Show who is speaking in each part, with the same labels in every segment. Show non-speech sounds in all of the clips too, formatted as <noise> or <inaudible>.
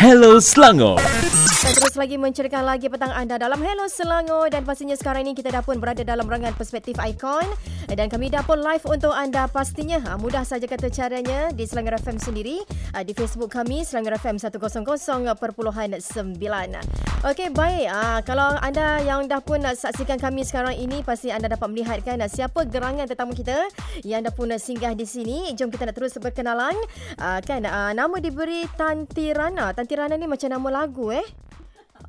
Speaker 1: Hello Selangor.
Speaker 2: Dan terus lagi menceritakan lagi petang anda dalam Hello Selangor. Dan pastinya sekarang ini kita dah pun berada dalam rangan perspektif ikon. Dan kami dah pun live untuk anda pastinya. Ha, mudah saja kata caranya di Selangor FM sendiri ha, di Facebook kami Selangor FM 100.9 Okey baik. Ha, kalau anda yang dah pun saksikan kami sekarang ini pasti anda dapat melihatkan siapa gerangan tetamu kita yang dah pun singgah di sini. Jom kita nak terus berkenalan. Kan nama diberi Tantirana. Tantirana ni macam nama lagu eh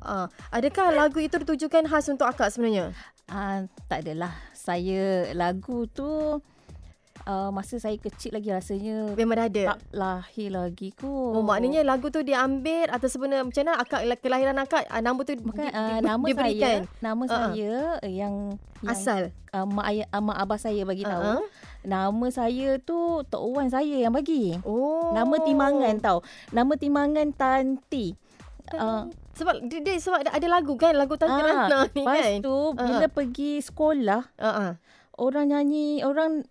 Speaker 2: Uh, adakah lagu itu ditujukan khas untuk akak sebenarnya?
Speaker 3: Uh, tak adalah. Saya lagu tu uh, masa saya kecil lagi rasanya
Speaker 2: memang dah ada.
Speaker 3: Tak lahir lagi kot.
Speaker 2: Oh maknanya lagu tu diambil atau sebenarnya macam mana akak kelahiran akak uh, nama tu
Speaker 3: Bukan,
Speaker 2: di,
Speaker 3: uh,
Speaker 2: di,
Speaker 3: nama
Speaker 2: diberikan?
Speaker 3: saya nama uh-huh. saya yang, yang
Speaker 2: asal
Speaker 3: uh, mak ayah uh, mak abah saya bagi tahu. Uh-huh. Nama saya tu Tok Wan saya yang bagi.
Speaker 2: Oh.
Speaker 3: Nama timangan tau. Nama timangan Tanti.
Speaker 2: Uh, sebab dia, dia sebab ada lagu kan lagu Tanti ah, Rana ni kan.
Speaker 3: Lepas tu uh-huh. bila pergi sekolah uh-huh. orang nyanyi orang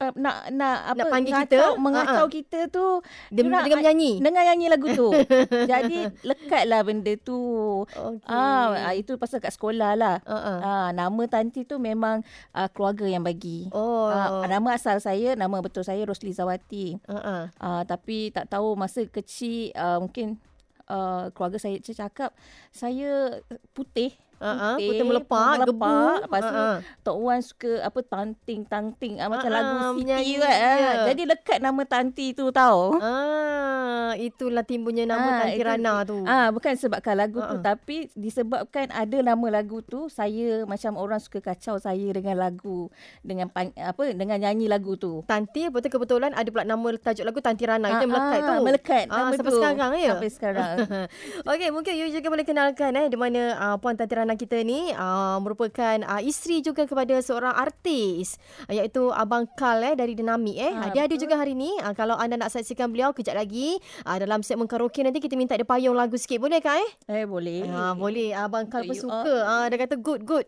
Speaker 3: uh, nak nak apa
Speaker 2: nak panggil
Speaker 3: ngacau,
Speaker 2: kita
Speaker 3: mengacau uh-huh. kita tu
Speaker 2: dia dengan, dengan menyanyi
Speaker 3: dengan nyanyi lagu tu <laughs> jadi lekatlah benda tu okay. ah itu pasal kat sekolah lah uh-huh. ah nama Tanti tu memang uh, keluarga yang bagi
Speaker 2: oh
Speaker 3: ah, nama asal saya nama betul saya Rosli Zawati
Speaker 2: uh-huh.
Speaker 3: ah tapi tak tahu masa kecil uh, mungkin uh, keluarga saya cakap saya putih
Speaker 2: Uh-huh, putih melepak,
Speaker 3: melepak. Lepas tu uh-huh. Tok Wan suka apa tanting tanting uh, macam uh-huh, lagu Siti kan. Yeah. Jadi lekat nama Tanti tu tahu.
Speaker 2: Ah, itulah timbulnya nama uh, Tanti Rana tu.
Speaker 3: Ah, bukan sebabkan lagu uh-huh. tu tapi disebabkan ada nama lagu tu saya macam orang suka kacau saya dengan lagu dengan apa dengan nyanyi lagu tu.
Speaker 2: Tanti betul kebetulan ada pula nama tajuk lagu Tanti Rana uh, itu melekat tu.
Speaker 3: Melekat
Speaker 2: ah,
Speaker 3: nama
Speaker 2: sampai
Speaker 3: tu.
Speaker 2: sekarang ya.
Speaker 3: Sampai sekarang. <laughs>
Speaker 2: Okey, mungkin you juga boleh kenalkan eh di mana uh, puan Tanti Rana anak kita ni uh, merupakan uh, isteri juga kepada seorang artis uh, iaitu Abang Kal eh dari Dinamik eh. Ha, dia ada juga hari ni. Uh, kalau anda nak saksikan beliau kejap lagi uh, dalam segmen karaoke nanti kita minta dia payung lagu sikit boleh kah eh?
Speaker 3: Eh boleh.
Speaker 2: Ha uh, boleh. Abang Kal pun suka. Ah uh, dia kata good good.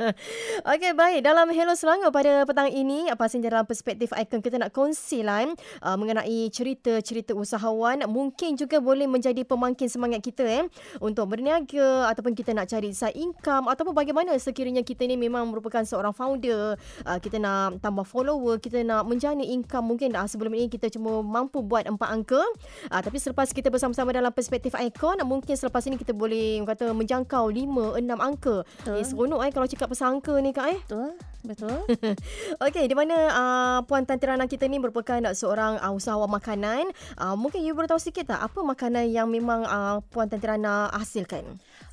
Speaker 2: <laughs> Okey baik dalam Hello Selangor pada petang ini apa sahaja dalam perspektif ikon kita nak kongsilah uh, mengenai cerita-cerita usahawan mungkin juga boleh menjadi pemangkin semangat kita eh untuk berniaga ataupun kita nak cari side income ataupun bagaimana sekiranya kita ni memang merupakan seorang founder uh, kita nak tambah follower kita nak menjana income mungkin uh, sebelum ini kita cuma mampu buat empat angka uh, tapi selepas kita bersama-sama dalam perspektif ikon mungkin selepas ini kita boleh kata menjangkau lima enam angka Betul. eh seronok eh kalau cakap pasal angka ni kak eh
Speaker 3: Betul Betul. <laughs>
Speaker 2: Okey, di mana uh, Puan Tantirana kita ni merupakan seorang uh, usahawan makanan. Uh, mungkin you boleh tahu sikit tak apa makanan yang memang uh, Puan Tantirana hasilkan?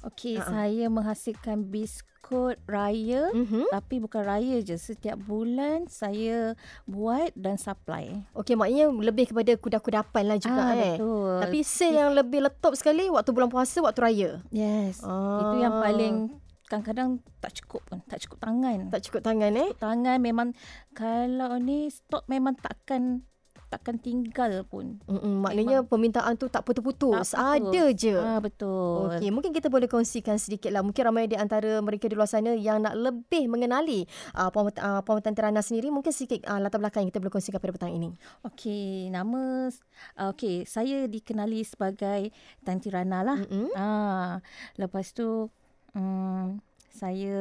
Speaker 3: Okey, uh-uh. saya menghasilkan biskut raya uh-huh. tapi bukan raya je. Setiap bulan saya buat dan supply.
Speaker 2: Okey, maknanya lebih kepada kuda-kudapan lah juga
Speaker 3: ah,
Speaker 2: eh.
Speaker 3: Betul.
Speaker 2: Tapi sale yang lebih letop sekali waktu bulan puasa, waktu raya.
Speaker 3: Yes. Ah. Itu yang paling kadang-kadang tak cukup pun tak cukup tangan
Speaker 2: tak cukup tangan eh
Speaker 3: cukup tangan memang kalau ni stok memang takkan takkan tinggal pun.
Speaker 2: Mm-mm, maknanya Memang. permintaan tu tak putus-putus. Tak putus. Ada je.
Speaker 3: Ah, betul.
Speaker 2: Okey, mungkin kita boleh kongsikan sedikit lah. Mungkin ramai di antara mereka di luar sana yang nak lebih mengenali uh, Puan, uh, Puan Tantirana sendiri. Mungkin sedikit uh, latar belakang yang kita boleh kongsikan pada petang ini.
Speaker 3: Okey, nama... Uh, Okey, saya dikenali sebagai Tantirana lah. Mm-hmm. Ah, lepas tu... Um, saya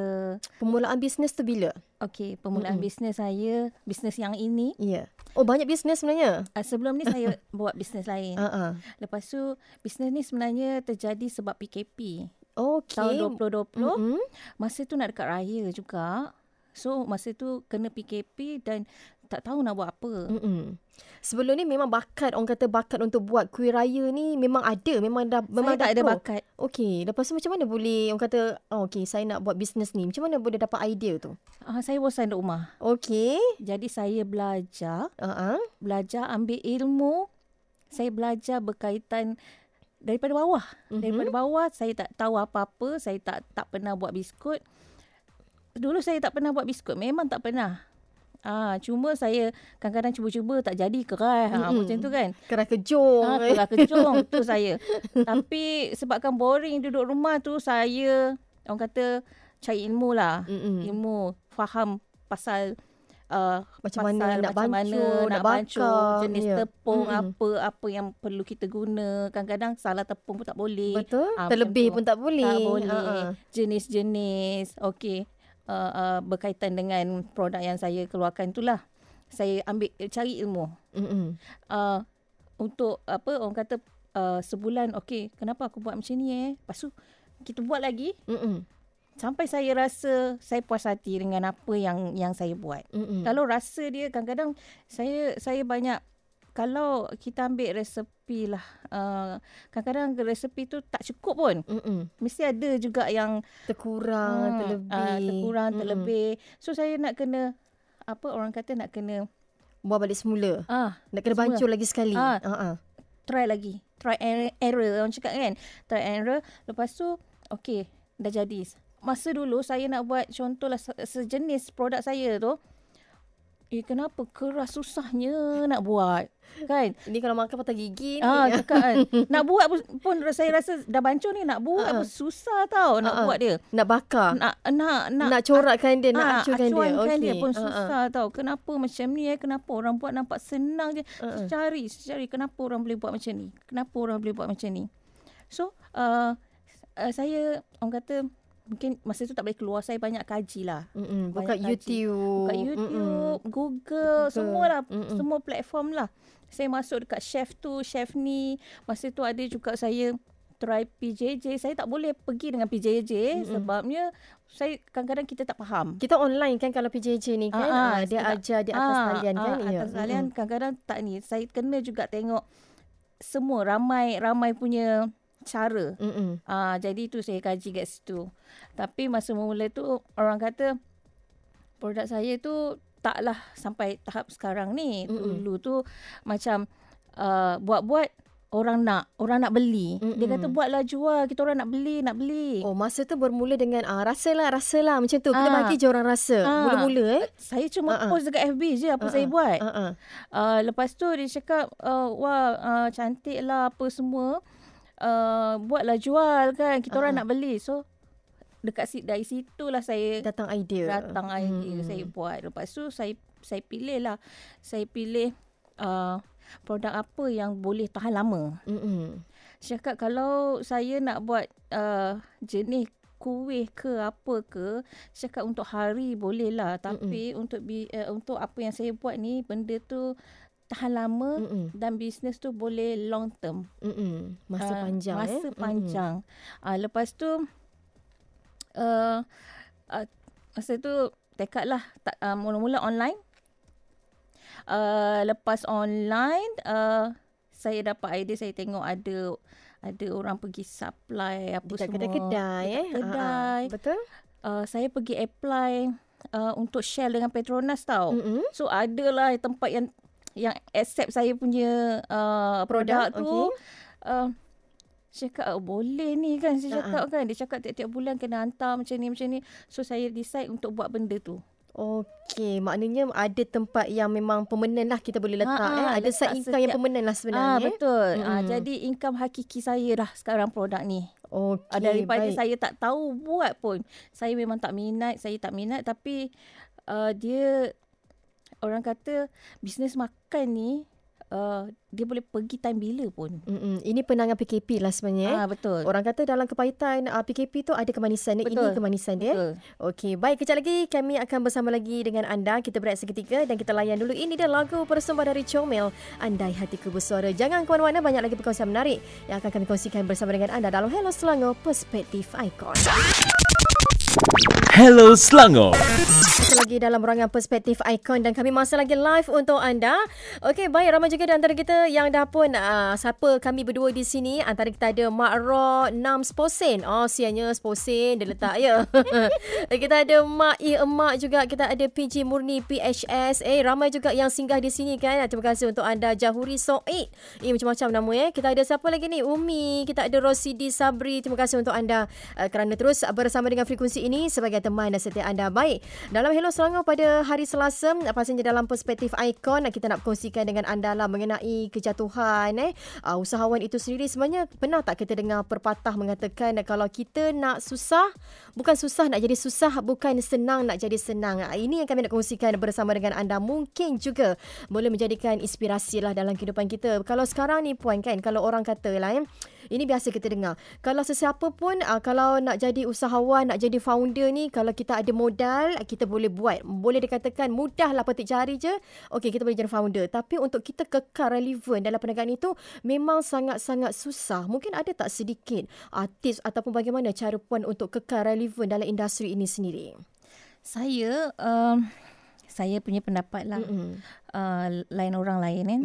Speaker 2: permulaan bisnes tu bila?
Speaker 3: Okey, permulaan mm-hmm. bisnes saya bisnes yang ini.
Speaker 2: Ya. Yeah. Oh, banyak bisnes sebenarnya.
Speaker 3: Uh, sebelum ni saya <laughs> buat bisnes lain. Uh-uh. Lepas tu bisnes ni sebenarnya terjadi sebab PKP.
Speaker 2: Okey.
Speaker 3: Tahun 2020. Mm-hmm. Masa tu nak dekat raya juga. So masa tu kena PKP dan tak tahu nak buat apa. Mm-mm.
Speaker 2: Sebelum ni memang bakat orang kata bakat untuk buat kuih raya ni memang ada, memang dah memang
Speaker 3: saya tak ada bakat.
Speaker 2: Okey, lepas tu macam mana boleh orang kata oh, okey saya nak buat bisnes ni. Macam mana boleh dapat idea tu?
Speaker 3: Uh, saya bosan duduk rumah.
Speaker 2: Okey.
Speaker 3: Jadi saya belajar, uh-huh. belajar ambil ilmu. Saya belajar berkaitan daripada bawah. Uh-huh. Daripada bawah saya tak tahu apa-apa, saya tak tak pernah buat biskut. Dulu saya tak pernah buat biskut, memang tak pernah. Ah, cuma saya kadang-kadang cuba-cuba tak jadi keras. Ha, macam tu kan.
Speaker 2: Keras kejung. Ha,
Speaker 3: keras kejung tu saya. Tapi sebabkan boring duduk rumah tu saya orang kata cari ilmu lah. Mm-mm. Ilmu faham pasal uh,
Speaker 2: macam mana nak
Speaker 3: macam
Speaker 2: bancuh,
Speaker 3: mana
Speaker 2: nak
Speaker 3: bancuh,
Speaker 2: bakar.
Speaker 3: jenis
Speaker 2: Ya.
Speaker 3: tepung
Speaker 2: Mm-mm.
Speaker 3: apa apa yang perlu kita guna. Kadang-kadang salah tepung pun tak boleh.
Speaker 2: Betul.
Speaker 3: Ah,
Speaker 2: Terlebih pun tak boleh.
Speaker 3: Tak boleh.
Speaker 2: Ha-ha.
Speaker 3: Jenis-jenis. Okey. Uh, uh, berkaitan dengan produk yang saya keluarkan itulah. Saya ambil cari ilmu.
Speaker 2: Mm-mm.
Speaker 3: Uh, untuk apa orang kata uh, sebulan okey kenapa aku buat macam ni eh. Lepas tu kita buat lagi
Speaker 2: Mm-mm.
Speaker 3: sampai saya rasa saya puas hati dengan apa yang yang saya buat.
Speaker 2: Mm-mm.
Speaker 3: Kalau rasa dia kadang-kadang saya saya banyak kalau kita ambil resepi lah uh, kadang-kadang resepi tu tak cukup pun.
Speaker 2: Mm-mm.
Speaker 3: Mesti ada juga yang
Speaker 2: Terkurang,
Speaker 3: Hmm,
Speaker 2: terlebih.
Speaker 3: ah, terkurang,
Speaker 2: Mm-mm.
Speaker 3: terlebih. So saya nak kena apa orang kata nak kena
Speaker 2: Buat balik semula.
Speaker 3: ah
Speaker 2: Nak kena
Speaker 3: Semula.
Speaker 2: bancuh lagi sekali.
Speaker 3: Ah.
Speaker 2: Ha-ha.
Speaker 3: try lagi. Try error orang cakap kan. Try error. Lepas tu okey dah jadi. Masa dulu saya nak buat contohlah se- sejenis produk saya tu Eh kenapa keras susahnya nak buat kan
Speaker 2: Ini kalau makan patah gigi ni.
Speaker 3: Ah, <laughs> cakap kan. nak buat pun, pun saya rasa dah bancuh ni nak buat
Speaker 2: Ah.
Speaker 3: pun susah tau nak
Speaker 2: ah.
Speaker 3: buat dia.
Speaker 2: Nak bakar.
Speaker 3: Nak nak nak,
Speaker 2: Nak, corakkan dia, nak
Speaker 3: ah,
Speaker 2: acuhkan dia. Okey.
Speaker 3: dia pun
Speaker 2: ah.
Speaker 3: susah tau. Kenapa macam ni eh? Kenapa orang buat nampak senang je.
Speaker 2: Ah.
Speaker 3: Cari, cari kenapa orang boleh buat macam ni. Kenapa orang boleh buat macam ni. So, uh, uh, saya orang kata mungkin masa tu tak boleh keluar saya banyak kaji lah.
Speaker 2: Mm-mm. Buka
Speaker 3: Banyak kaji.
Speaker 2: YouTube.
Speaker 3: Buka
Speaker 2: Mm-mm.
Speaker 3: YouTube, Google,
Speaker 2: Google.
Speaker 3: semualah.
Speaker 2: Mm-mm.
Speaker 3: Semua platform lah. Saya masuk dekat chef tu, chef ni. Masa tu ada juga saya try PJJ. Saya tak boleh pergi dengan PJJ
Speaker 2: Mm-mm.
Speaker 3: sebabnya saya kadang-kadang kita tak faham.
Speaker 2: Kita online kan kalau PJJ ni kan.
Speaker 3: Ah, ah,
Speaker 2: Ah, dia
Speaker 3: sebab-
Speaker 2: ajar di atas talian kan. Ya.
Speaker 3: Atas talian kadang-kadang tak ni. Saya kena juga tengok semua ramai ramai punya cara.
Speaker 2: Mm-mm.
Speaker 3: Ah jadi tu saya kaji kat situ. Tapi masa mula tu orang kata produk saya tu taklah sampai tahap sekarang ni.
Speaker 2: Mm-mm.
Speaker 3: Dulu tu macam uh, buat-buat orang nak, orang nak beli. Dia
Speaker 2: Mm-mm.
Speaker 3: kata buatlah jual, kita orang nak beli, nak beli.
Speaker 2: Oh, masa tu bermula dengan ah, rasalah, rasalah macam tu. Kita
Speaker 3: Ah.
Speaker 2: bagi je orang rasa.
Speaker 3: Ah.
Speaker 2: Mula-mula eh.
Speaker 3: Saya cuma
Speaker 2: ah.
Speaker 3: post dekat FB je apa
Speaker 2: Ah,
Speaker 3: saya buat.
Speaker 2: Ah, ah.
Speaker 3: Uh, lepas tu dia cakap uh, wah uh, cantik lah apa semua. Uh, buatlah jual kan. Kita orang
Speaker 2: Ah.
Speaker 3: nak beli. So dekat si dari situlah saya
Speaker 2: Datang idea.
Speaker 3: datang idea
Speaker 2: Hmm.
Speaker 3: saya buat. Lepas tu saya saya pilih lah. Saya pilih uh, produk apa yang boleh tahan lama.
Speaker 2: Mm-mm.
Speaker 3: Saya cakap kalau saya nak buat uh, jenis kuih ke apa ke, saya cakap untuk hari boleh lah. Tapi untuk bi, uh, untuk apa yang saya buat ni, benda tu tahan lama
Speaker 2: Mm-mm.
Speaker 3: dan bisnes tu boleh long term.
Speaker 2: Mm-mm. Masa
Speaker 3: Ah,
Speaker 2: panjang eh.
Speaker 3: Masa
Speaker 2: Mm-mm.
Speaker 3: panjang. Ah lepas tu uh, uh, masa tu tekadlah tak uh, mula-mula online. Uh, lepas online uh, saya dapat idea saya tengok ada ada orang pergi supply apa
Speaker 2: Dekat
Speaker 3: semua.
Speaker 2: kedai-kedai eh.
Speaker 3: Dekat kedai.
Speaker 2: Betul?
Speaker 3: Uh, saya pergi apply uh, untuk share dengan Petronas tau.
Speaker 2: Mm-mm.
Speaker 3: So adalah tempat yang yang accept saya punya uh, produk,
Speaker 2: Produk,
Speaker 3: tu.
Speaker 2: okey.
Speaker 3: Uh, saya cakap oh, boleh ni kan saya cakap kan dia cakap tiap-tiap bulan kena hantar macam ni macam ni so saya decide untuk buat benda tu
Speaker 2: Okey, maknanya ada tempat yang memang permanent lah kita boleh letak
Speaker 3: Ha,
Speaker 2: eh.
Speaker 3: ha,
Speaker 2: Ada
Speaker 3: letak
Speaker 2: side income yang permanent lah
Speaker 3: ah
Speaker 2: sebenarnya. eh.
Speaker 3: betul ah
Speaker 2: Mm-mm.
Speaker 3: jadi income hakiki saya dah sekarang produk ni
Speaker 2: Okey,
Speaker 3: Ah, daripada
Speaker 2: baik.
Speaker 3: saya tak tahu buat pun saya memang tak minat saya tak minat tapi uh, dia orang kata bisnes makan ni uh, dia boleh pergi time bila pun
Speaker 2: Mm-mm. Ini penangan PKP lah sebenarnya. eh.
Speaker 3: ah betul
Speaker 2: Orang kata dalam kepahitan uh, PKP tu ada kemanisan dia. Ini
Speaker 3: Betul.
Speaker 2: kemanisan dia.
Speaker 3: betul
Speaker 2: Okey, baik kejap lagi kami akan bersama lagi dengan anda. Kita berehat seketika dan kita layan dulu. Ini dia lagu persembahan dari Comel, Andai Hatiku Bersuara. Jangan ke mana-mana, banyak lagi perkongsian menarik yang akan kami kongsikan bersama dengan anda dalam Hello Selangor Perspektif Icon.
Speaker 1: Hello Selangor.
Speaker 2: Lagi dalam ruangan perspektif ikon dan kami masih lagi live untuk anda. Okey, baik ramai juga di antara kita yang dah pun uh, siapa kami berdua di sini. Antara kita ada Mak Ro 6 Sposen. Oh, sianya Sposen dia letak ya. <laughs> kita ada Mak I Emak juga. Kita ada PG Murni PHS. Eh, ramai juga yang singgah di sini kan. Terima kasih untuk anda Jahuri Soid. Eh, macam-macam nama eh. Kita ada siapa lagi ni? Umi. Kita ada Rosidi Sabri. Terima kasih untuk anda uh, kerana terus bersama dengan frekuensi ini sebagai teman dan setia anda. Baik, dalam Hello Selangor pada hari Selasa, pastinya dalam perspektif ikon kita nak kongsikan dengan anda lah mengenai kejatuhan eh. Uh, usahawan itu sendiri sebenarnya pernah tak kita dengar perpatah mengatakan kalau kita nak susah bukan susah nak jadi susah bukan senang nak jadi senang. Uh, ini yang kami nak kongsikan bersama dengan anda. Mungkin juga boleh menjadikan inspirasi lah dalam kehidupan kita. Kalau sekarang ni puan kan kalau orang kata lah eh ini biasa kita dengar. Kalau sesiapa pun uh, kalau nak jadi usahawan, nak jadi founder ni, kalau kita ada modal, kita boleh buat. Boleh dikatakan mudahlah petik jari je. Okey, kita boleh jadi founder. Tapi untuk kita kekal relevan dalam perniagaan itu, memang sangat-sangat susah. Mungkin ada tak sedikit uh, tips ataupun bagaimana cara puan untuk kekal relevan dalam industri ini sendiri?
Speaker 3: Saya... Um saya punya pendapat lah uh, lain orang lain kan.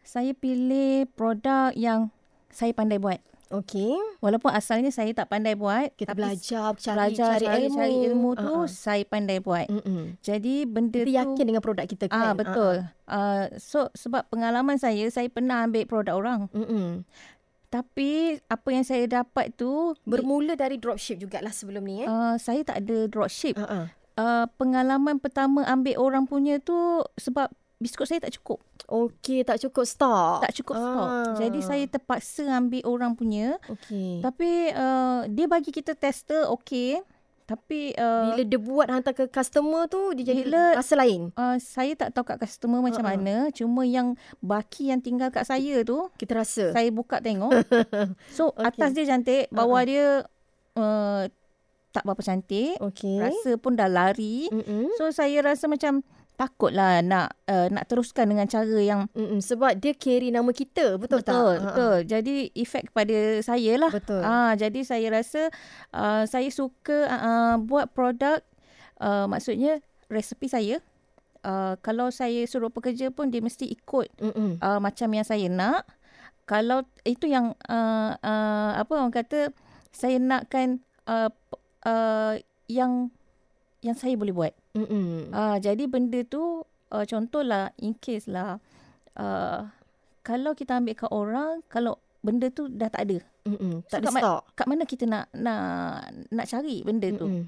Speaker 3: Saya pilih produk yang saya pandai buat.
Speaker 2: Okey.
Speaker 3: Walaupun asalnya saya tak pandai buat,
Speaker 2: kita belajar cari
Speaker 3: belajar,
Speaker 2: cari,
Speaker 3: cari
Speaker 2: ilmu,
Speaker 3: cari ilmu tu uh-uh. saya pandai buat. Mm-mm. Jadi benda
Speaker 2: kita
Speaker 3: tu
Speaker 2: yakin dengan produk kita kan.
Speaker 3: Ah betul. Uh-uh. Uh, so sebab pengalaman saya saya pernah ambil produk orang. Mm-mm. Tapi apa yang saya dapat tu
Speaker 2: bermula dari dropship jugalah sebelum ni eh.
Speaker 3: Uh, saya tak ada dropship. Uh-uh. Uh, pengalaman pertama ambil orang punya tu sebab biskut saya tak cukup.
Speaker 2: Okey, tak cukup stok.
Speaker 3: Tak cukup ah. stok. Jadi saya terpaksa ambil orang punya. Okey. Tapi uh, dia bagi kita tester okey. Tapi uh,
Speaker 2: bila dia buat hantar ke customer tu dia jadi bila, rasa lain.
Speaker 3: Uh, saya tak tahu kat customer macam uh-uh. mana. Cuma yang baki yang tinggal kat saya tu
Speaker 2: kita rasa.
Speaker 3: Saya buka tengok. <laughs> so okay. atas dia cantik, bawah uh-uh. dia uh, tak berapa cantik. Okay. Rasa pun dah lari. Uh-uh. So saya rasa macam takutlah nak uh, nak teruskan dengan cara yang
Speaker 2: Mm-mm, sebab dia carry nama kita betul, betul tak?
Speaker 3: Betul betul. Ha. jadi efek kepada saya lah.
Speaker 2: Betul.
Speaker 3: Ah jadi saya rasa uh, saya suka uh, buat produk uh, maksudnya resepi saya. Uh, kalau saya suruh pekerja pun dia mesti ikut uh, macam yang saya nak. Kalau itu yang uh, uh, apa orang kata saya nakkan uh, uh, yang yang saya boleh buat Mm-mm. Uh, jadi benda tu uh, contohlah in case lah uh, kalau kita ambil kat orang kalau benda tu dah tak ada.
Speaker 2: Mm-mm. Tak so, ada kat stok.
Speaker 3: Ma- kat mana kita nak nak nak cari benda tu? Mm-mm.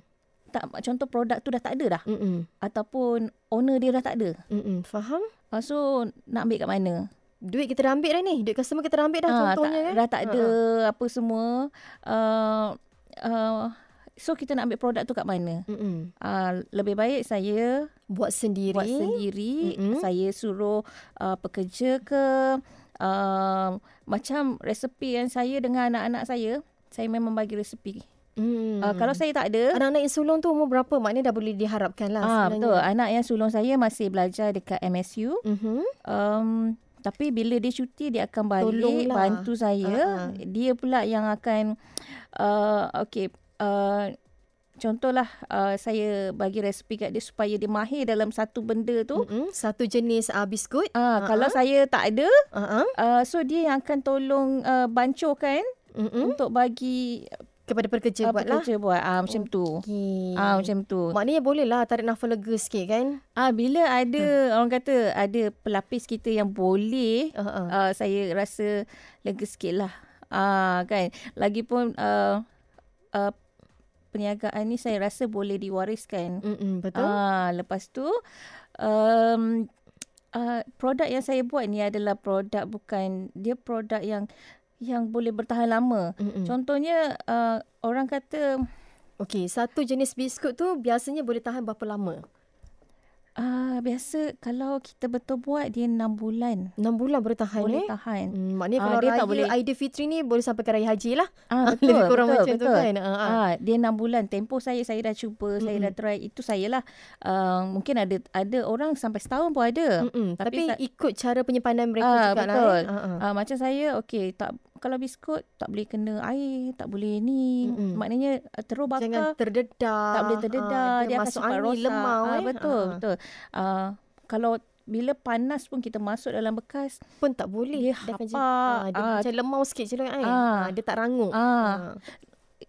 Speaker 3: Tak contoh produk tu dah tak ada dah. Mm-mm. Ataupun owner dia dah tak ada.
Speaker 2: Mm-mm. Faham?
Speaker 3: Uh, so nak ambil kat mana?
Speaker 2: Duit kita dah ambil dah ni. Duit customer kita dah ambil dah uh, contohnya
Speaker 3: tak,
Speaker 2: kan.
Speaker 3: Dah tak ada uh-huh. apa semua. Uh, uh, So kita nak ambil produk tu kat mana? Uh, lebih baik saya
Speaker 2: buat sendiri.
Speaker 3: Buat sendiri. Mm-mm. Saya suruh uh, pekerja ke uh, macam resepi yang saya dengan anak-anak saya, saya memang bagi resepi. Hmm. Uh, kalau saya tak ada
Speaker 2: Anak-anak yang sulung tu umur berapa Maknanya dah boleh diharapkan lah
Speaker 3: ah, Betul Anak yang sulung saya Masih belajar dekat MSU mm-hmm. um, Tapi bila dia cuti Dia akan balik Tolonglah. Bantu saya uh-huh. Dia pula yang akan uh, Okay uh, contohlah uh, saya bagi resipi kat dia supaya dia mahir dalam satu benda tu
Speaker 2: mm-hmm. satu jenis uh, biskut
Speaker 3: uh, uh-huh. kalau saya tak ada uh-huh. uh, so dia yang akan tolong uh, bancuhkan mm-hmm. untuk bagi
Speaker 2: kepada pekerja uh, buat
Speaker 3: pekerja
Speaker 2: lah.
Speaker 3: buat ah macam okay. tu. Ah macam tu.
Speaker 2: Maknanya boleh lah tarik nafas lega sikit kan?
Speaker 3: Ah bila ada hmm. orang kata ada pelapis kita yang boleh uh-huh. uh, saya rasa lega sikit lah. Ah kan. Lagipun uh, uh, perniagaan ni saya rasa boleh diwariskan.
Speaker 2: Mm-mm, betul.
Speaker 3: Ah, lepas tu um, uh, produk yang saya buat ni adalah produk bukan dia produk yang yang boleh bertahan lama. Mm-mm. Contohnya uh, orang kata
Speaker 2: Okey, satu jenis biskut tu biasanya boleh tahan berapa lama?
Speaker 3: Uh, biasa kalau kita betul buat dia 6 bulan.
Speaker 2: 6 bulan boleh tahan
Speaker 3: boleh
Speaker 2: eh?
Speaker 3: tahan.
Speaker 2: Hmm, maknanya uh, kalau dia raya tak boleh Aidilfitri ni boleh sampai ke raya haji lah.
Speaker 3: Ah, <laughs> betul, Lebih kurang betul, macam betul. tu kan. Uh, uh. dia 6 bulan. Tempoh saya saya dah cuba, mm-hmm. saya dah try. Itu saya lah. Uh, mungkin ada ada orang sampai setahun pun ada.
Speaker 2: Mm-hmm. Tapi, Tapi sa- ikut cara penyimpanan mereka uh, juga
Speaker 3: betul. lah. Betul. Uh, uh. uh, macam saya, okay, tak kalau biskut tak boleh kena air, tak boleh ni. Mm-hmm. Maknanya uh, terus bakar.
Speaker 2: Jangan terdedah.
Speaker 3: Tak boleh terdedah. Ha, dia, dia masuk akan angin
Speaker 2: lemau.
Speaker 3: Ha, betul, ha. betul. Uh, kalau bila panas pun kita masuk dalam bekas
Speaker 2: pun tak boleh.
Speaker 3: Dia hapa.
Speaker 2: Ha, dia uh, macam lemau sikit je lah. Uh, dia tak rangup.
Speaker 3: Uh,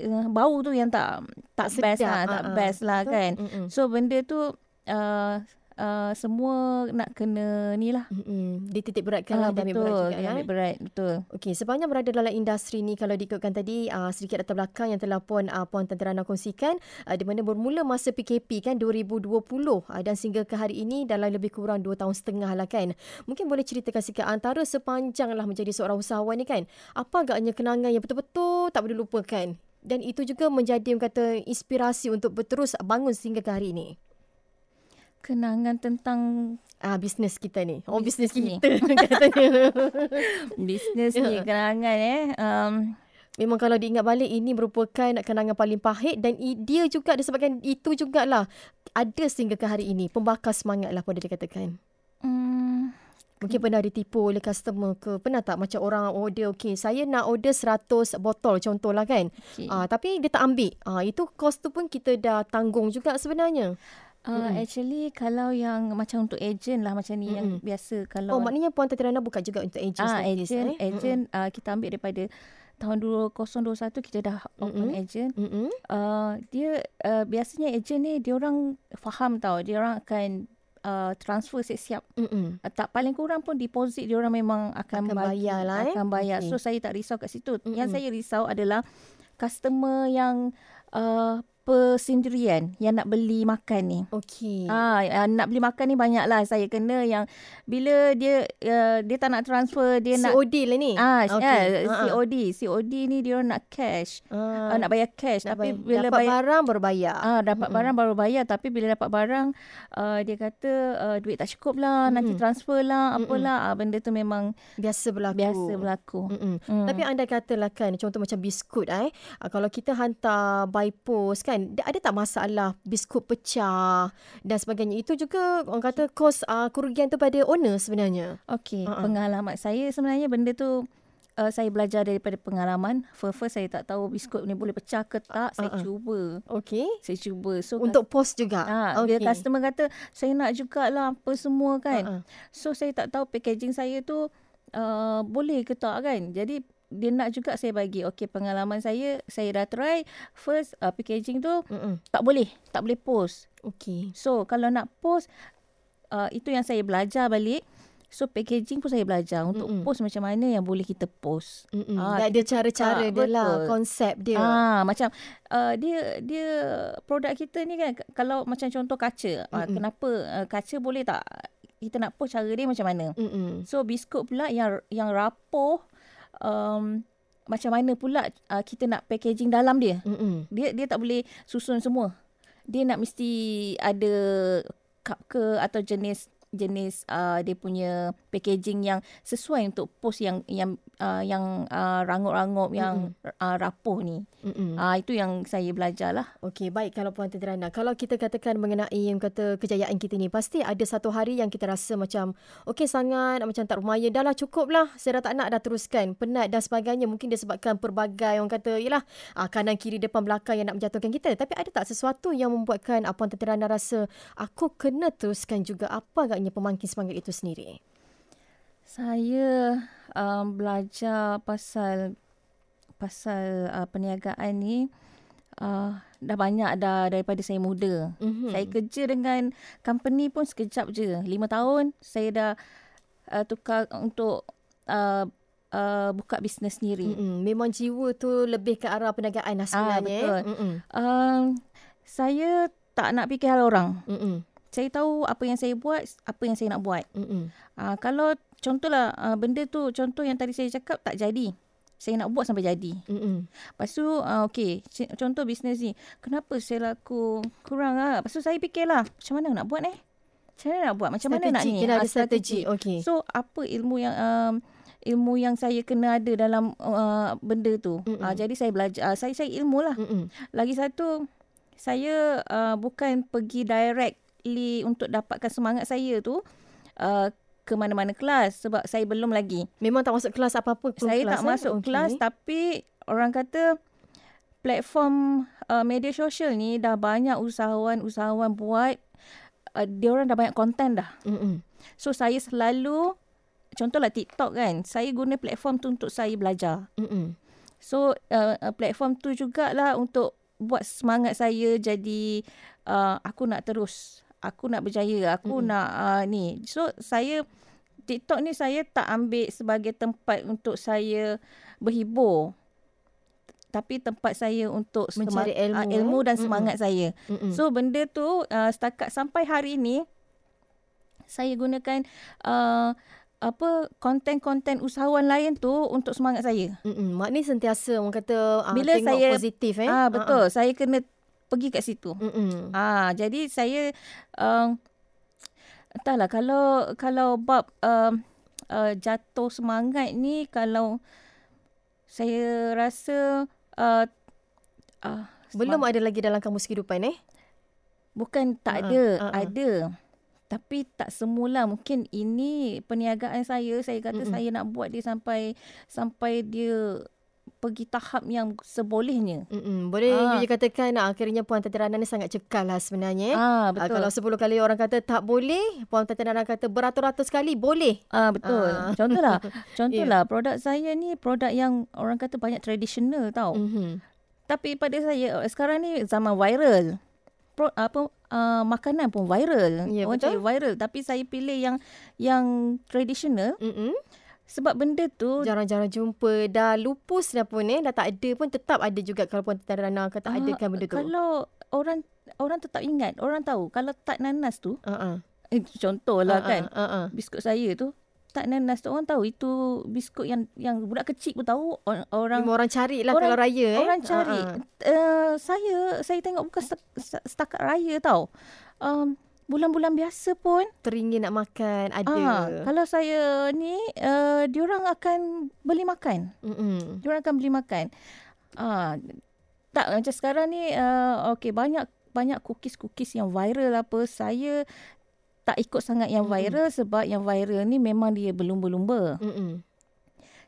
Speaker 3: uh. bau tu yang tak tak, tak best lah, uh, tak uh, best lah kan. Mm-mm. So benda tu uh, uh, semua nak kena ni lah.
Speaker 2: Mm-hmm. Dititik beratkan uh, lah.
Speaker 3: Betul. Berat juga, ambil berat. Betul.
Speaker 2: Okey. Sepanjang berada dalam industri ni kalau diikutkan tadi uh, sedikit latar belakang yang telah Puan, uh, Puan Tenterana kongsikan uh, di mana bermula masa PKP kan 2020 uh, dan sehingga ke hari ini dalam lebih kurang 2 tahun setengah lah kan. Mungkin boleh ceritakan sikit antara sepanjang lah menjadi seorang usahawan ni kan. Apa agaknya kenangan yang betul-betul tak boleh lupakan? Dan itu juga menjadi kata inspirasi untuk berterus bangun sehingga ke hari ini
Speaker 3: kenangan tentang
Speaker 2: ah bisnes kita ni. Oh bisnes kita <laughs> katanya. <laughs>
Speaker 3: bisnes ni ya. kenangan eh. Um,
Speaker 2: Memang kalau diingat balik ini merupakan kenangan paling pahit dan dia juga disebabkan itu jugalah ada sehingga ke hari ini pembakar semangat lah pada dikatakan. Hmm. Mungkin pernah ditipu oleh customer ke pernah tak macam orang order okey saya nak order 100 botol contohlah kan. Okay. Ah tapi dia tak ambil. Ah itu kos tu pun kita dah tanggung juga sebenarnya.
Speaker 3: Uh, mm. Actually kalau yang macam untuk agent lah macam ni mm. yang biasa kalau
Speaker 2: Oh maknanya Puan Tatiana buka juga untuk agent
Speaker 3: Ah agent eh? agent mm. uh, kita ambil daripada tahun 2021 kita dah open mm-hmm. agent. Mm-hmm. Uh, dia uh, biasanya agent ni dia orang faham tau dia orang akan uh, transfer siap-siap. Mm-hmm. Uh, tak paling kurang pun deposit dia orang memang akan,
Speaker 2: akan bayar lah
Speaker 3: eh. Akan bayar. Okay. So saya tak risau kat situ. Mm-hmm. Yang saya risau adalah customer yang uh, persendirian yang nak beli makan ni.
Speaker 2: Okey.
Speaker 3: Ah, nak beli makan ni banyaklah saya kena yang bila dia uh, dia tak nak transfer dia
Speaker 2: COD
Speaker 3: nak
Speaker 2: COD lah ni.
Speaker 3: Ah, okay. yeah, COD. COD ni dia nak cash. Ah. Uh, nak bayar cash nak tapi bayar. bila
Speaker 2: dapat
Speaker 3: bayar
Speaker 2: barang baru bayar.
Speaker 3: Ah, dapat hmm. barang baru bayar tapi bila dapat barang uh, dia kata uh, duit tak cukup lah, hmm. nanti transfer lah, apalah. Hmm. Ah, benda tu memang
Speaker 2: biasa berlaku.
Speaker 3: Biasa berlaku.
Speaker 2: Hmm. Hmm. Tapi anda katalah kan contoh macam biskut eh. Uh, kalau kita hantar by post kan kan? Ada tak masalah biskut pecah dan sebagainya? Itu juga orang kata kos uh, kerugian tu pada owner sebenarnya.
Speaker 3: Okey uh-huh. pengalaman saya sebenarnya benda tu uh, saya belajar daripada pengalaman. First, first saya tak tahu biskut ni boleh pecah ke tak saya uh-huh. cuba.
Speaker 2: Okey.
Speaker 3: Saya cuba.
Speaker 2: So untuk post juga?
Speaker 3: Ha okay. bila customer kata saya nak jugalah apa semua kan. Uh-huh. so saya tak tahu packaging saya tu uh, boleh ke tak kan? Jadi dia nak juga saya bagi okey pengalaman saya saya dah try first uh, packaging tu Mm-mm. tak boleh tak boleh post
Speaker 2: okey
Speaker 3: so kalau nak post uh, itu yang saya belajar balik So packaging pun saya belajar untuk Mm-mm. post macam mana yang boleh kita post.
Speaker 2: Ah uh, ada cara-cara dia lah, konsep dia.
Speaker 3: Ah macam uh, dia dia produk kita ni kan kalau macam contoh kaca, uh, kenapa uh, kaca boleh tak kita nak post cara dia macam mana? Mm-mm. So biskut pula yang yang rapuh um, macam mana pula uh, kita nak packaging dalam dia. Mm-mm. Dia dia tak boleh susun semua. Dia nak mesti ada cup ke atau jenis jenis uh, dia punya packaging yang sesuai untuk post yang yang uh, yang uh, rangup-rangup mm-hmm. yang uh, rapuh ni. Mm-hmm. Uh, itu yang saya belajar lah.
Speaker 2: Okey, baik kalau Puan Tedrana. Kalau kita katakan mengenai yang kata kejayaan kita ni, pasti ada satu hari yang kita rasa macam okey sangat, macam tak rumaya. Dah lah cukup lah. Saya dah tak nak dah teruskan. Penat dan sebagainya. Mungkin disebabkan pelbagai orang kata, yelah uh, kanan, kiri, depan, belakang yang nak menjatuhkan kita. Tapi ada tak sesuatu yang membuatkan uh, Puan Tedrana rasa aku kena teruskan juga apa agaknya pemangkin semangat itu sendiri?
Speaker 3: Saya um, belajar pasal pasal uh, perniagaan ni uh, dah banyak dah daripada saya muda. Mm-hmm. Saya kerja dengan company pun sekejap je. Lima tahun saya dah uh, tukar untuk uh, uh, buka bisnes sendiri.
Speaker 2: Mm-hmm. Memang jiwa tu lebih ke arah perniagaan lah sebenarnya.
Speaker 3: Ah, betul. Mm-hmm. Um, saya tak nak fikir hal orang. Mm-hmm saya tahu apa yang saya buat, apa yang saya nak buat. Mm-mm. Uh, kalau contohlah uh, benda tu, contoh yang tadi saya cakap tak jadi. Saya nak buat sampai jadi. Mm-mm. Lepas tu, uh, okay, contoh bisnes ni. Kenapa saya laku kurang lah? Lepas tu saya fikirlah, macam mana nak buat eh? Macam mana nak buat? Macam
Speaker 2: strategi,
Speaker 3: mana nak ni?
Speaker 2: Kena ada strategi. Okay.
Speaker 3: So, apa ilmu yang... Um, ilmu yang saya kena ada dalam uh, benda tu. Uh, jadi saya belajar uh, saya cari ilmu lah. Mm-mm. Lagi satu saya uh, bukan pergi direct exactly untuk dapatkan semangat saya tu uh, ke mana-mana kelas sebab saya belum lagi.
Speaker 2: Memang tak masuk kelas apa-apa
Speaker 3: Saya
Speaker 2: kelas,
Speaker 3: tak eh? masuk okay. kelas tapi orang kata platform uh, media sosial ni dah banyak usahawan-usahawan buat uh, dia orang dah banyak konten dah. Mm-mm. So saya selalu contohlah TikTok kan, saya guna platform tu untuk saya belajar. Mm-mm. So uh, platform tu jugalah untuk buat semangat saya jadi uh, aku nak terus aku nak berjaya aku mm. nak uh, ni so saya TikTok ni saya tak ambil sebagai tempat untuk saya berhibur tapi tempat saya untuk
Speaker 2: mencari ilmu, uh,
Speaker 3: ilmu dan semangat mm-hmm. saya. Mm-hmm. So benda tu uh, setakat sampai hari ni saya gunakan uh, apa konten-konten usahawan lain tu untuk semangat saya.
Speaker 2: Hmm. Maknanya sentiasa orang kata uh, Bila tengok saya, positif eh.
Speaker 3: Ah betul. Uh-huh. Saya kena pergi kat situ. Hmm. Ah jadi saya uh, entahlah kalau kalau bab uh, uh, jatuh semangat ni kalau saya rasa uh,
Speaker 2: uh, belum ada lagi dalam kamus kehidupan eh.
Speaker 3: Bukan tak uh-huh. ada, uh-huh. ada. Tapi tak semula mungkin ini perniagaan saya. Saya kata Mm-mm. saya nak buat dia sampai sampai dia pergi tahap yang sebolehnya.
Speaker 2: Mm-mm. Boleh ha. you katakan akhirnya Puan Tati Rana ni sangat cekal lah sebenarnya. Ha, betul. Ha, kalau sepuluh kali orang kata tak boleh, Puan Tati Rana kata beratus-ratus kali boleh.
Speaker 3: Ha, betul. Ha. Contohlah, <laughs> contohlah yeah. produk saya ni produk yang orang kata banyak tradisional tau. Mm-hmm. Tapi pada saya sekarang ni zaman viral pro, apa uh, makanan pun viral. Ya, Orang betul. cari viral tapi saya pilih yang yang tradisional. Mm-hmm. Sebab benda tu
Speaker 2: jarang-jarang jumpa dah lupus dah pun eh dah tak ada pun tetap ada juga kalau pun Tata Rana kata uh, ada kan benda tu.
Speaker 3: Kalau orang orang tetap ingat, orang tahu kalau tak nanas tu. Uh-uh. <laughs> Eh, contohlah uh-uh. kan. Uh-uh. Biskut saya tu tak nanas tu orang tahu itu biskut yang yang budak kecil pun tahu orang
Speaker 2: Memang orang carilah orang, kalau raya
Speaker 3: eh orang cari uh-huh. uh, saya saya tengok bukan setakat raya tau um, bulan-bulan biasa pun
Speaker 2: teringin nak makan ada uh,
Speaker 3: kalau saya ni uh, diorang akan beli makan mm diorang akan beli makan uh, tak macam sekarang ni uh, okey banyak banyak cookies-cookies yang viral apa saya tak ikut sangat yang viral mm. sebab yang viral ni memang dia berlumba-lumba. Mm-mm.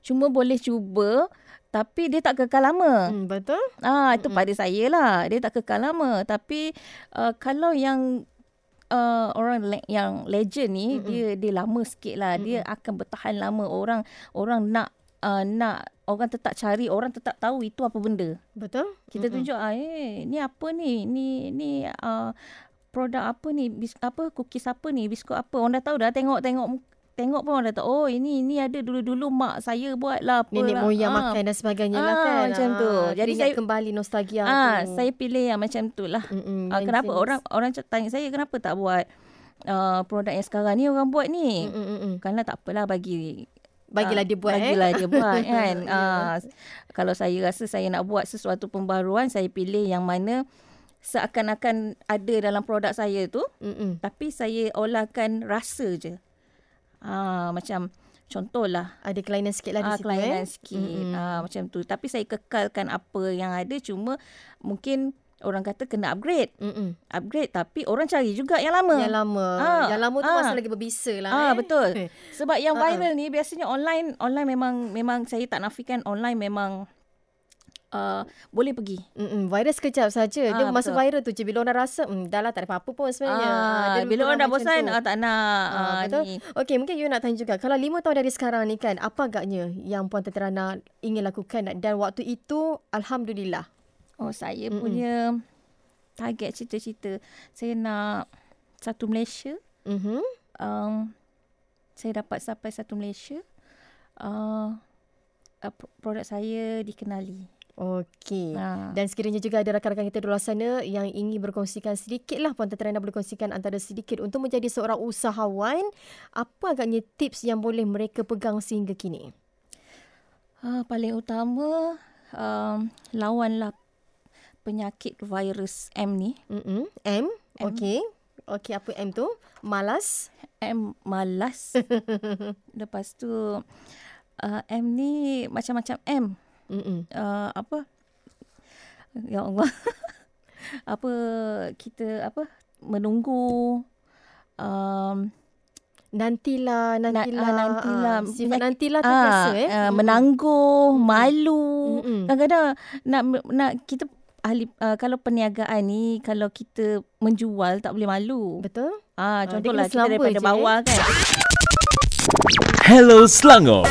Speaker 3: Cuma boleh cuba tapi dia tak kekal lama.
Speaker 2: Mm, betul?
Speaker 3: Ah itu Mm-mm. pada saya lah. Dia tak kekal lama tapi uh, kalau yang uh, orang le- yang legend ni Mm-mm. dia dia lama sikit lah. Mm-mm. Dia akan bertahan lama. Orang orang nak uh, nak orang tetap cari, orang tetap tahu itu apa benda.
Speaker 2: Betul?
Speaker 3: Kita Mm-mm. tunjuk ah eh ni apa ni? Ni ni uh, produk apa ni bis, apa cookies apa ni biskut apa orang dah tahu dah tengok tengok tengok pun orang tahu oh ini ini ada dulu-dulu mak saya buat lah apa
Speaker 2: nenek moyang ha. makan dan sebagainya ha, lah kan
Speaker 3: macam tu ha,
Speaker 2: jadi saya kembali nostalgia
Speaker 3: ha, tu saya pilih yang macam tu lah ha, kenapa orang orang tanya saya kenapa tak buat uh, produk yang sekarang ni orang buat ni Mm-mm. kerana tak apalah bagi
Speaker 2: Bagilah dia buat
Speaker 3: Bagilah
Speaker 2: eh.
Speaker 3: dia buat <laughs> kan. yeah. uh, kalau saya rasa saya nak buat sesuatu pembaruan, saya pilih yang mana seakan-akan ada dalam produk saya tu Mm-mm. tapi saya olahkan rasa je ah macam contohlah
Speaker 2: ada kelainan sikit lah di ah, situ
Speaker 3: kelainan eh? sikit ah macam tu tapi saya kekalkan apa yang ada cuma mungkin orang kata kena upgrade Mm-mm. upgrade tapi orang cari juga yang lama
Speaker 2: yang lama ah. yang lama tu ah. masih lagi berbisa lah
Speaker 3: ah, eh. betul <laughs> sebab yang viral ni biasanya online online memang memang saya tak nafikan online memang Uh, boleh pergi.
Speaker 2: Mm-mm, virus kejap saja. Dia ha, masa betul. viral tu je bila orang rasa hmm dah lah tak ada apa-apa pun sebenarnya.
Speaker 3: Ha, dia bila orang dah bosan ah, tak nak ha,
Speaker 2: betul. Ni. Okey, mungkin you nak tanya juga kalau lima tahun dari sekarang ni kan apa agaknya yang puan Teterana ingin lakukan dan waktu itu alhamdulillah.
Speaker 3: Oh, saya Mm-mm. punya target cita-cita saya nak satu Malaysia. Mhm. Um, saya dapat sampai satu Malaysia. Uh, produk saya dikenali.
Speaker 2: Okey. Ha. Dan sekiranya juga ada rakan-rakan kita di luar sana yang ingin berkongsikan sedikit lah Puan Tata boleh kongsikan antara sedikit untuk menjadi seorang usahawan. Apa agaknya tips yang boleh mereka pegang sehingga kini?
Speaker 3: Ha, paling utama, um, lawanlah penyakit virus M ni.
Speaker 2: Mm-mm. M? M. Okey. Okey, apa M tu? Malas?
Speaker 3: M, malas. <laughs> Lepas tu, uh, M ni macam-macam M. Uh, apa? Ya Allah. <laughs> apa kita apa? Menunggu um,
Speaker 2: nantilah nantilah
Speaker 3: na, nantilah.
Speaker 2: uh, sifat nantilah tu biasa
Speaker 3: uh, eh uh, menangguh mm. malu. Mm-mm. kadang-kadang nak nak kita ahli uh, kalau perniagaan ni kalau kita menjual tak boleh malu.
Speaker 2: Betul.
Speaker 3: Ah uh, contohlah uh, kita daripada bawah eh. kan.
Speaker 1: Hello Selangor